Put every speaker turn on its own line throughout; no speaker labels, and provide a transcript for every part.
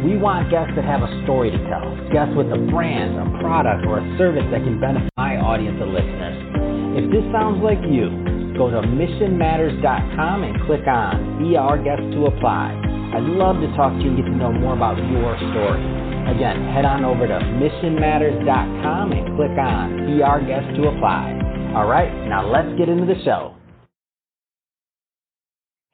We want guests that have a story to tell, guests with a brand, a product, or a service that can benefit my audience of listeners. If this sounds like you, go to missionmatters.com and click on Be Our Guest to apply. I'd love to talk to you and get to know more about your story. Again, head on over to missionmatters.com and click on Be Our Guest to apply. All right, now let's get into the show.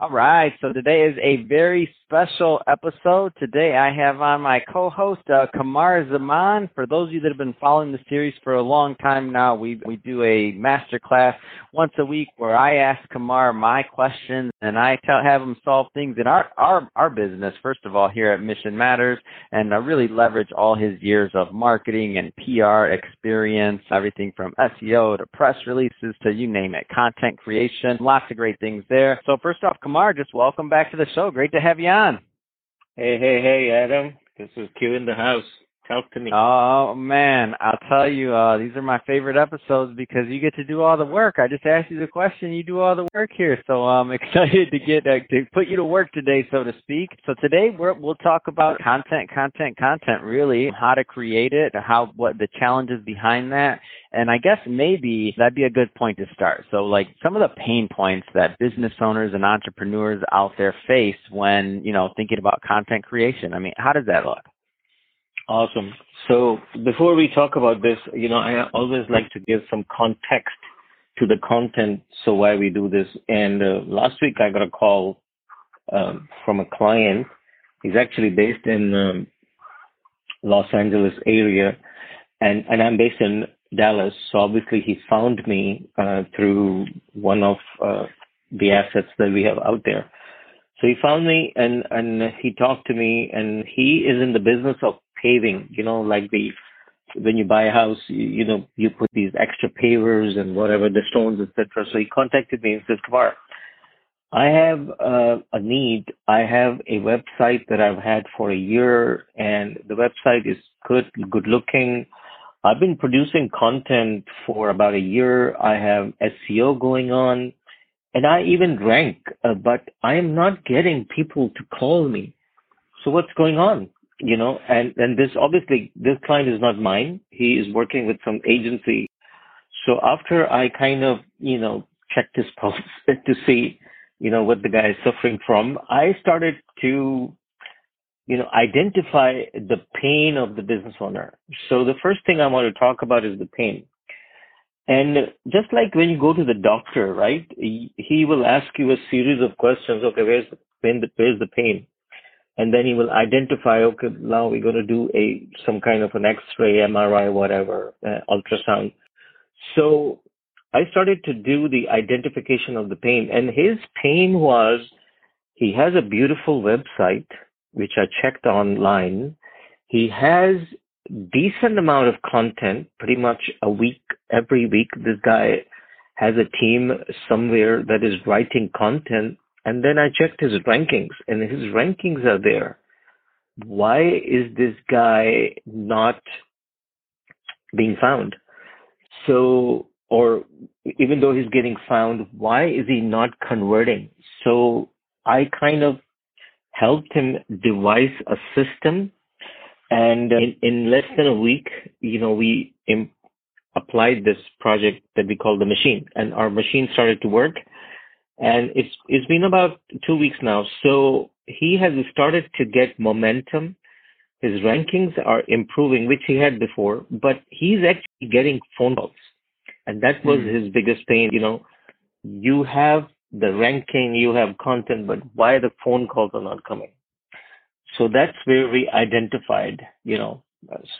All right, so today is a very special episode. Today I have on my co-host uh, Kamar Zaman. For those of you that have been following the series for a long time now, we we do a master class once a week where I ask Kamar my questions and I tell have him solve things in our our our business. First of all, here at Mission Matters, and I really leverage all his years of marketing and PR experience, everything from SEO to press releases to you name it, content creation, lots of great things there. So first off, Kamar, just welcome back to the show. Great to have you on.
Hey, hey, hey, Adam. This is Q in the house. Talk to me.
Oh man, I'll tell you, uh, these are my favorite episodes because you get to do all the work. I just asked you the question, you do all the work here. So I'm excited to get uh, to put you to work today, so to speak. So today we will talk about content, content, content. Really, how to create it, how what the challenges behind that, and I guess maybe that'd be a good point to start. So like some of the pain points that business owners and entrepreneurs out there face when you know thinking about content creation. I mean, how does that look?
Awesome. So before we talk about this, you know, I always like to give some context to the content, so why we do this. And uh, last week I got a call um, from a client. He's actually based in um, Los Angeles area, and and I'm based in Dallas. So obviously he found me uh, through one of uh, the assets that we have out there. So he found me and and he talked to me, and he is in the business of paving, you know, like the when you buy a house, you, you know, you put these extra pavers and whatever the stones, etc. So he contacted me and says, Kamar, I have uh, a need. I have a website that I've had for a year, and the website is good, good looking. I've been producing content for about a year. I have SEO going on, and I even rank, uh, but I am not getting people to call me. So what's going on? You know, and, and this obviously, this client is not mine. He is working with some agency. So after I kind of, you know, checked his pulse to see, you know, what the guy is suffering from, I started to, you know, identify the pain of the business owner. So the first thing I want to talk about is the pain. And just like when you go to the doctor, right? He will ask you a series of questions. Okay, where's the pain? Where's the pain? And then he will identify, okay, now we're going to do a some kind of an X-ray, MRI, whatever, uh, ultrasound. So I started to do the identification of the pain, and his pain was he has a beautiful website which I checked online. He has decent amount of content, pretty much a week, every week. This guy has a team somewhere that is writing content and then I checked his rankings, and his rankings are there. Why is this guy not being found? So, or even though he's getting found, why is he not converting? So I kind of helped him devise a system. And in, in less than a week, you know, we applied this project that we call the machine and our machine started to work and it's it's been about two weeks now. So he has started to get momentum. His rankings are improving, which he had before, but he's actually getting phone calls, and that was mm. his biggest pain. You know, you have the ranking, you have content, but why the phone calls are not coming? So that's where we identified, you know.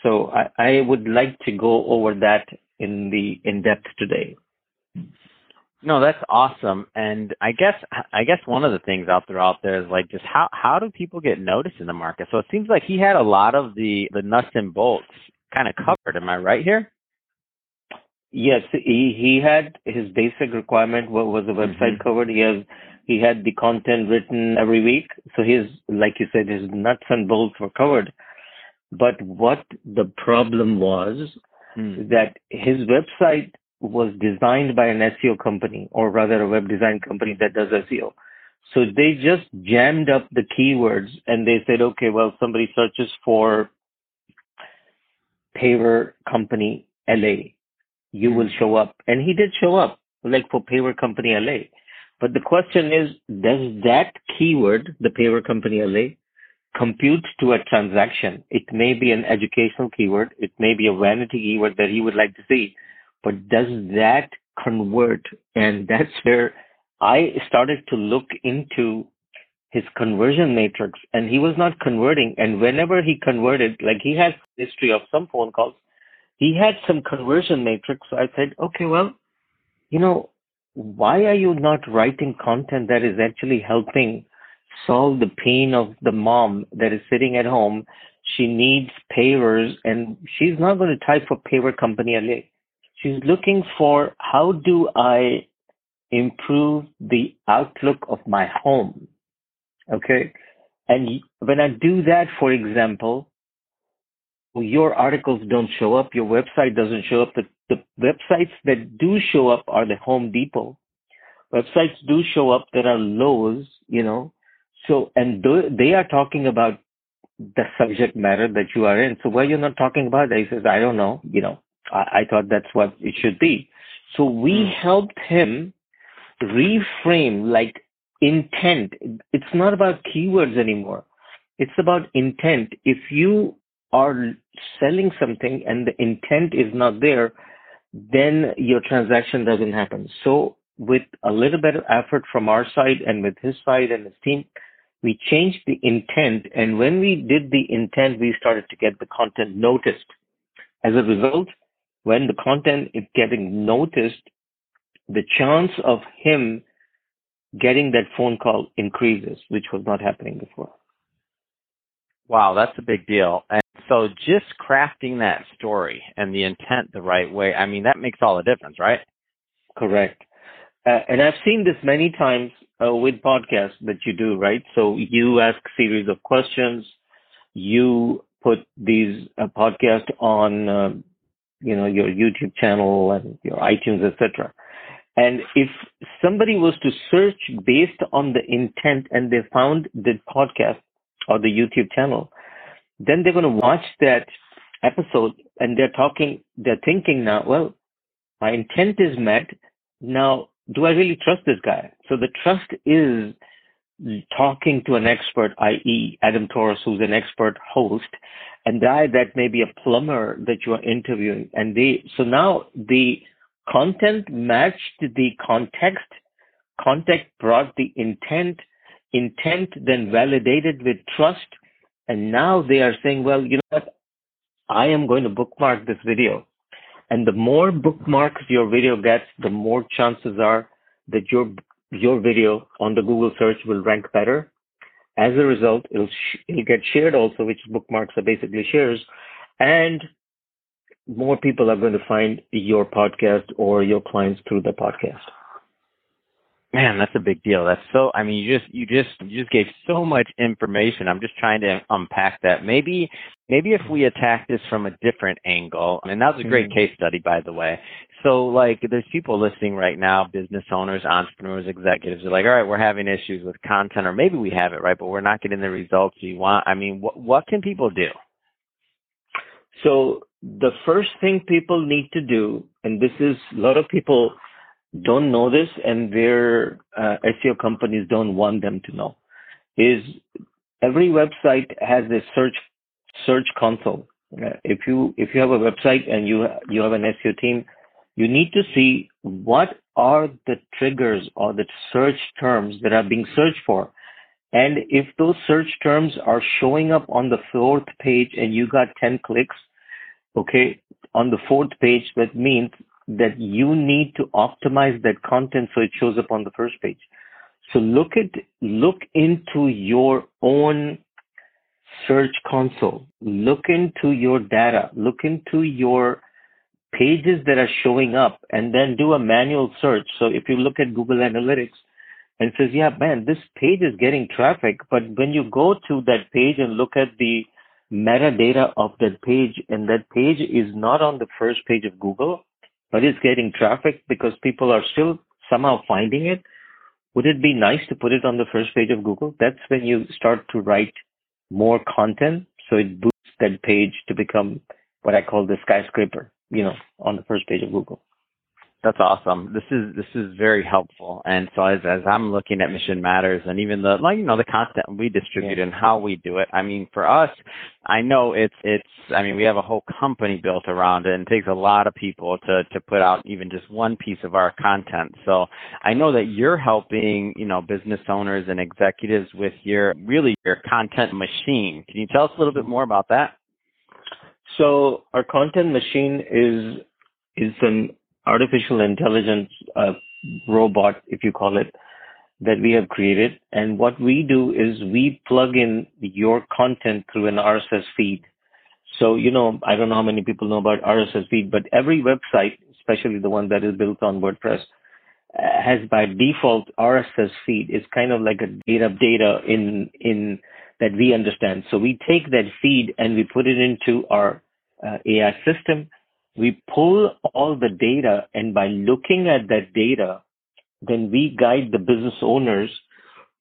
So I, I would like to go over that in the in depth today.
No, that's awesome. And I guess I guess one of the things out there out there is like just how how do people get noticed in the market? So it seems like he had a lot of the the nuts and bolts kind of covered. Am I right here?
Yes, he he had his basic requirement was the website mm-hmm. covered. He has he had the content written every week, so his like you said his nuts and bolts were covered. But what the problem was mm. that his website was designed by an SEO company, or rather a web design company that does SEO. So they just jammed up the keywords and they said, okay, well, somebody searches for paver company LA, you will mm-hmm. show up. And he did show up, like for paver company LA. But the question is, does that keyword, the paver company LA, compute to a transaction? It may be an educational keyword. It may be a vanity keyword that he would like to see but does that convert? And that's where I started to look into his conversion matrix and he was not converting. And whenever he converted, like he has history of some phone calls, he had some conversion matrix. So I said, okay, well, you know, why are you not writing content that is actually helping solve the pain of the mom that is sitting at home? She needs pavers and she's not going to type for paver company LA she's looking for how do I improve the outlook of my home? Okay. And when I do that, for example, your articles don't show up, your website doesn't show up. The, the websites that do show up are the Home Depot. Websites do show up that are Lowe's, you know. So, and th- they are talking about the subject matter that you are in. So why you're not talking about that? He says, I don't know, you know. I, I thought that's what it should be. So we hmm. helped him reframe like intent. It's not about keywords anymore. It's about intent. If you are selling something and the intent is not there, then your transaction doesn't happen. So with a little bit of effort from our side and with his side and his team, we changed the intent. And when we did the intent, we started to get the content noticed. As a result, when the content is getting noticed, the chance of him getting that phone call increases, which was not happening before.
Wow, that's a big deal. And so just crafting that story and the intent the right way, I mean, that makes all the difference, right?
Correct. Uh, and I've seen this many times uh, with podcasts that you do, right? So you ask series of questions, you put these uh, podcasts on uh, you know, your YouTube channel and your iTunes, etc. And if somebody was to search based on the intent and they found the podcast or the YouTube channel, then they're going to watch that episode and they're talking, they're thinking now, well, my intent is met. Now, do I really trust this guy? So the trust is talking to an expert, i.e. Adam Torres, who's an expert host, and that that may be a plumber that you are interviewing. And they, so now the content matched the context, context brought the intent, intent then validated with trust. And now they are saying, well, you know what? I am going to bookmark this video. And the more bookmarks your video gets, the more chances are that your your video on the Google search will rank better as a result, it'll, sh- it'll get shared also, which bookmarks are basically shares. And more people are going to find your podcast or your clients through the podcast.
Man, that's a big deal. That's so. I mean, you just you just you just gave so much information. I'm just trying to unpack that. Maybe maybe if we attack this from a different angle, and that was a great mm-hmm. case study, by the way. So, like, there's people listening right now, business owners, entrepreneurs, executives. They're like, all right, we're having issues with content, or maybe we have it right, but we're not getting the results we want. I mean, what what can people do?
So the first thing people need to do, and this is a lot of people don't know this and their uh, SEO companies don't want them to know is every website has a search search console. Uh, if you if you have a website and you you have an SEO team, you need to see what are the triggers or the search terms that are being searched for? And if those search terms are showing up on the fourth page and you got 10 clicks, okay, on the fourth page, that means that you need to optimize that content so it shows up on the first page. So look at, look into your own search console, look into your data, look into your pages that are showing up and then do a manual search. So if you look at Google Analytics and says, yeah, man, this page is getting traffic, but when you go to that page and look at the metadata of that page and that page is not on the first page of Google, but it's getting traffic because people are still somehow finding it. Would it be nice to put it on the first page of Google? That's when you start to write more content. So it boosts that page to become what I call the skyscraper, you know, on the first page of Google.
That's awesome. This is this is very helpful. And so as as I'm looking at Mission Matters and even the like you know the content we distribute yeah. and how we do it. I mean, for us, I know it's it's I mean we have a whole company built around it and it takes a lot of people to to put out even just one piece of our content. So I know that you're helping you know business owners and executives with your really your content machine. Can you tell us a little bit more about that?
So our content machine is is an artificial intelligence uh, robot, if you call it, that we have created. And what we do is we plug in your content through an RSS feed. So, you know, I don't know how many people know about RSS feed, but every website, especially the one that is built on WordPress, uh, has by default RSS feed. It's kind of like a data data in in that we understand. So we take that feed and we put it into our uh, AI system we pull all the data and by looking at that data, then we guide the business owners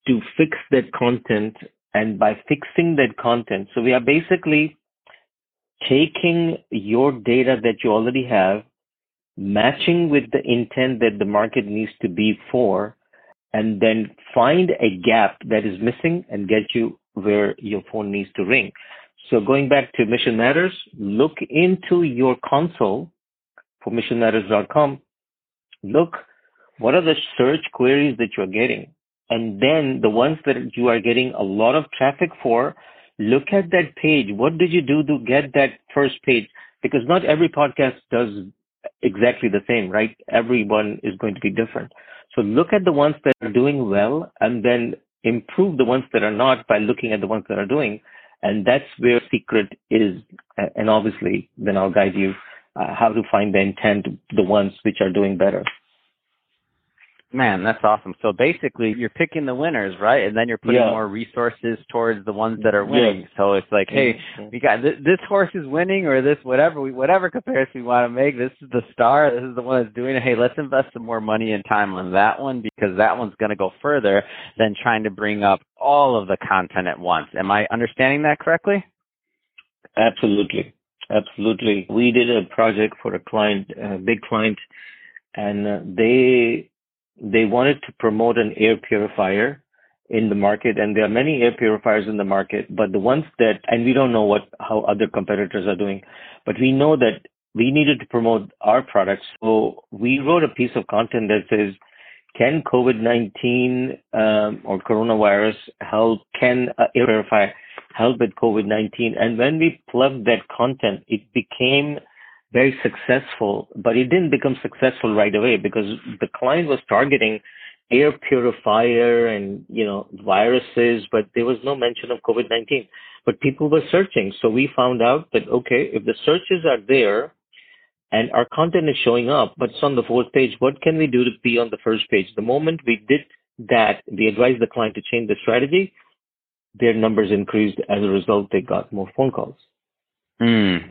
to fix that content and by fixing that content. So we are basically taking your data that you already have, matching with the intent that the market needs to be for, and then find a gap that is missing and get you where your phone needs to ring. So going back to Mission Matters, look into your console for missionmatters.com. Look, what are the search queries that you're getting? And then the ones that you are getting a lot of traffic for, look at that page. What did you do to get that first page? Because not every podcast does exactly the same, right? Everyone is going to be different. So look at the ones that are doing well and then improve the ones that are not by looking at the ones that are doing and that's where secret is. And obviously, then I'll guide you uh, how to find the intent, the ones which are doing better.
Man, that's awesome. So basically, you're picking the winners, right? And then you're putting yeah. more resources towards the ones that are winning. Yeah. So it's like, hey, we got this, this horse is winning, or this whatever we whatever comparison we want to make. This is the star. This is the one that's doing it. Hey, let's invest some more money and time on that one because that one's going to go further than trying to bring up all of the content at once. Am I understanding that correctly?
Absolutely, absolutely. We did a project for a client, a big client, and uh, they they wanted to promote an air purifier in the market and there are many air purifiers in the market but the ones that and we don't know what how other competitors are doing but we know that we needed to promote our products. So we wrote a piece of content that says can covid-19 um, or coronavirus help can uh, air purifier help with covid-19 and when we plugged that content it became very successful, but it didn't become successful right away because the client was targeting air purifier and, you know, viruses, but there was no mention of COVID-19. But people were searching. So we found out that, okay, if the searches are there and our content is showing up, but it's on the fourth page, what can we do to be on the first page? The moment we did that, we advised the client to change the strategy, their numbers increased. As a result, they got more phone calls.
Mm.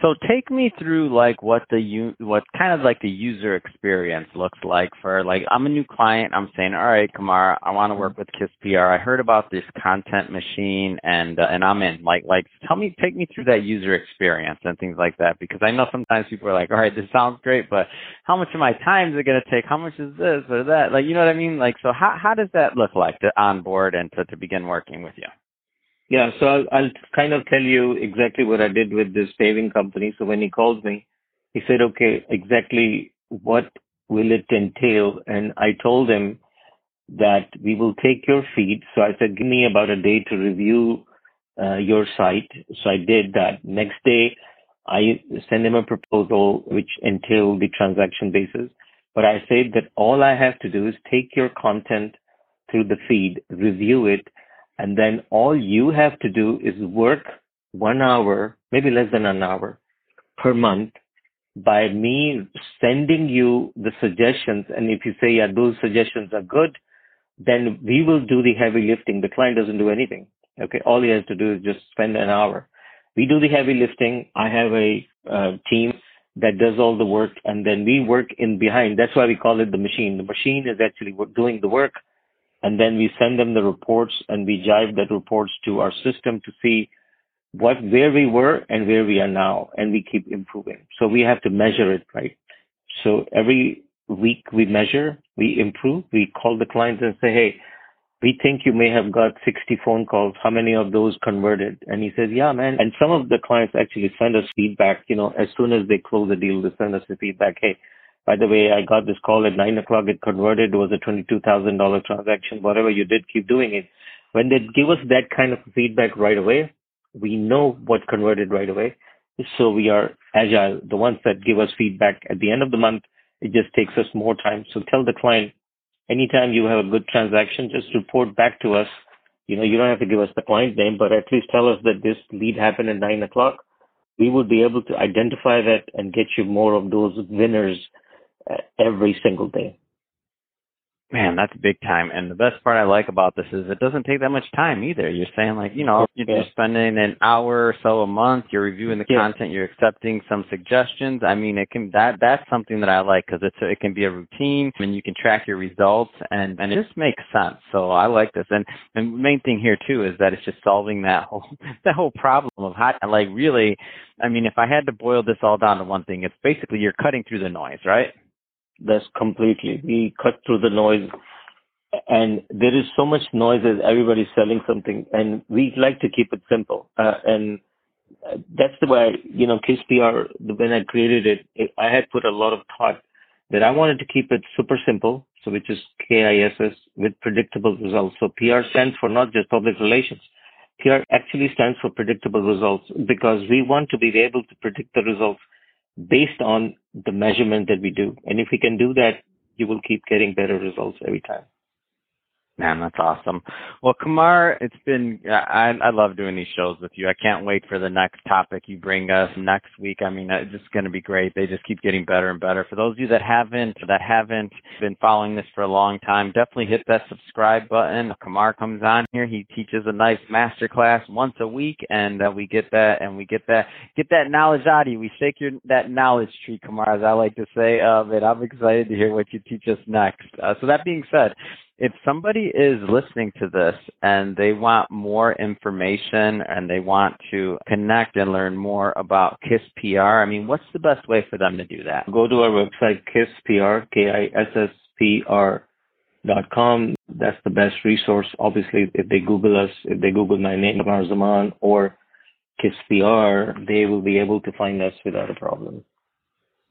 So take me through like what the what kind of like the user experience looks like for like I'm a new client. I'm saying, all right, Kamar, I want to work with Kiss PR. I heard about this content machine and uh, and I'm in. Like like tell me, take me through that user experience and things like that because I know sometimes people are like, all right, this sounds great, but how much of my time is it going to take? How much is this or that? Like you know what I mean? Like so, how how does that look like to onboard and to to begin working with you?
Yeah, so I'll, I'll kind of tell you exactly what I did with this paving company. So when he called me, he said, okay, exactly what will it entail? And I told him that we will take your feed. So I said, give me about a day to review uh, your site. So I did that. Next day, I send him a proposal which entailed the transaction basis. But I said that all I have to do is take your content through the feed, review it, and then all you have to do is work one hour, maybe less than an hour per month by me sending you the suggestions. And if you say, yeah, those suggestions are good, then we will do the heavy lifting. The client doesn't do anything. Okay. All he has to do is just spend an hour. We do the heavy lifting. I have a uh, team that does all the work and then we work in behind. That's why we call it the machine. The machine is actually doing the work and then we send them the reports and we jive that reports to our system to see what where we were and where we are now and we keep improving. So we have to measure it right? So every week we measure we improve we call the clients and say hey we think you may have got 60 phone calls. How many of those converted? And he says yeah man. And some of the clients actually send us feedback you know as soon as they close the deal they send us the feedback hey by the way, I got this call at nine o'clock. It converted. It was a twenty-two thousand dollar transaction. Whatever you did, keep doing it. When they give us that kind of feedback right away, we know what converted right away. So we are agile. The ones that give us feedback at the end of the month, it just takes us more time. So tell the client, anytime you have a good transaction, just report back to us. You know, you don't have to give us the client name, but at least tell us that this lead happened at nine o'clock. We would be able to identify that and get you more of those winners every single day.
Man, that's big time. And the best part I like about this is it doesn't take that much time either. You're saying like, you know, you're yeah. spending an hour or so a month, you're reviewing the yeah. content, you're accepting some suggestions. I mean, it can, that, that's something that I like because it's, a, it can be a routine and you can track your results and, and it just makes sense. So I like this. And the main thing here too is that it's just solving that whole, that whole problem of how, like really, I mean, if I had to boil this all down to one thing, it's basically you're cutting through the noise, right?
That's completely. We cut through the noise and there is so much noise as everybody's selling something and we like to keep it simple. Uh, and that's the way, you know, KISS-PR, when I created it, it, I had put a lot of thought that I wanted to keep it super simple. So which is KISS with predictable results. So PR stands for not just public relations. PR actually stands for predictable results because we want to be able to predict the results based on the measurement that we do. And if we can do that, you will keep getting better results every time.
Man, that's awesome. Well, Kamar, it's been, I, I love doing these shows with you. I can't wait for the next topic you bring us next week. I mean, it's just going to be great. They just keep getting better and better. For those of you that haven't, that haven't been following this for a long time, definitely hit that subscribe button. Kamar comes on here. He teaches a nice master class once a week and uh, we get that and we get that, get that knowledge out of you. We shake your, that knowledge tree, Kamar, as I like to say of it. I'm excited to hear what you teach us next. Uh, so that being said, if somebody is listening to this and they want more information and they want to connect and learn more about KISS PR, I mean, what's the best way for them to do that?
Go to our website, KISSPR, K-I-S-S-P-R dot com. That's the best resource. Obviously, if they Google us, if they Google my name, Kamar Zaman, or KISS-PR, they will be able to find us without a problem.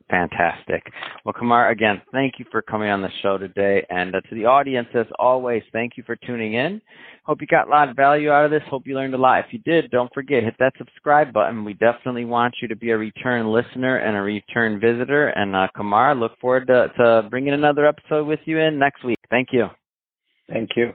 Fantastic. Well, Kamar, again, thank you for coming on the show today. And uh, to the audience, as always, thank you for tuning in. Hope you got a lot of value out of this. Hope you learned a lot. If you did, don't forget, hit that subscribe button. We definitely want you to be a return listener and a return visitor. And uh, Kamar, look forward to, to bringing another episode with you in next week. Thank you.
Thank you.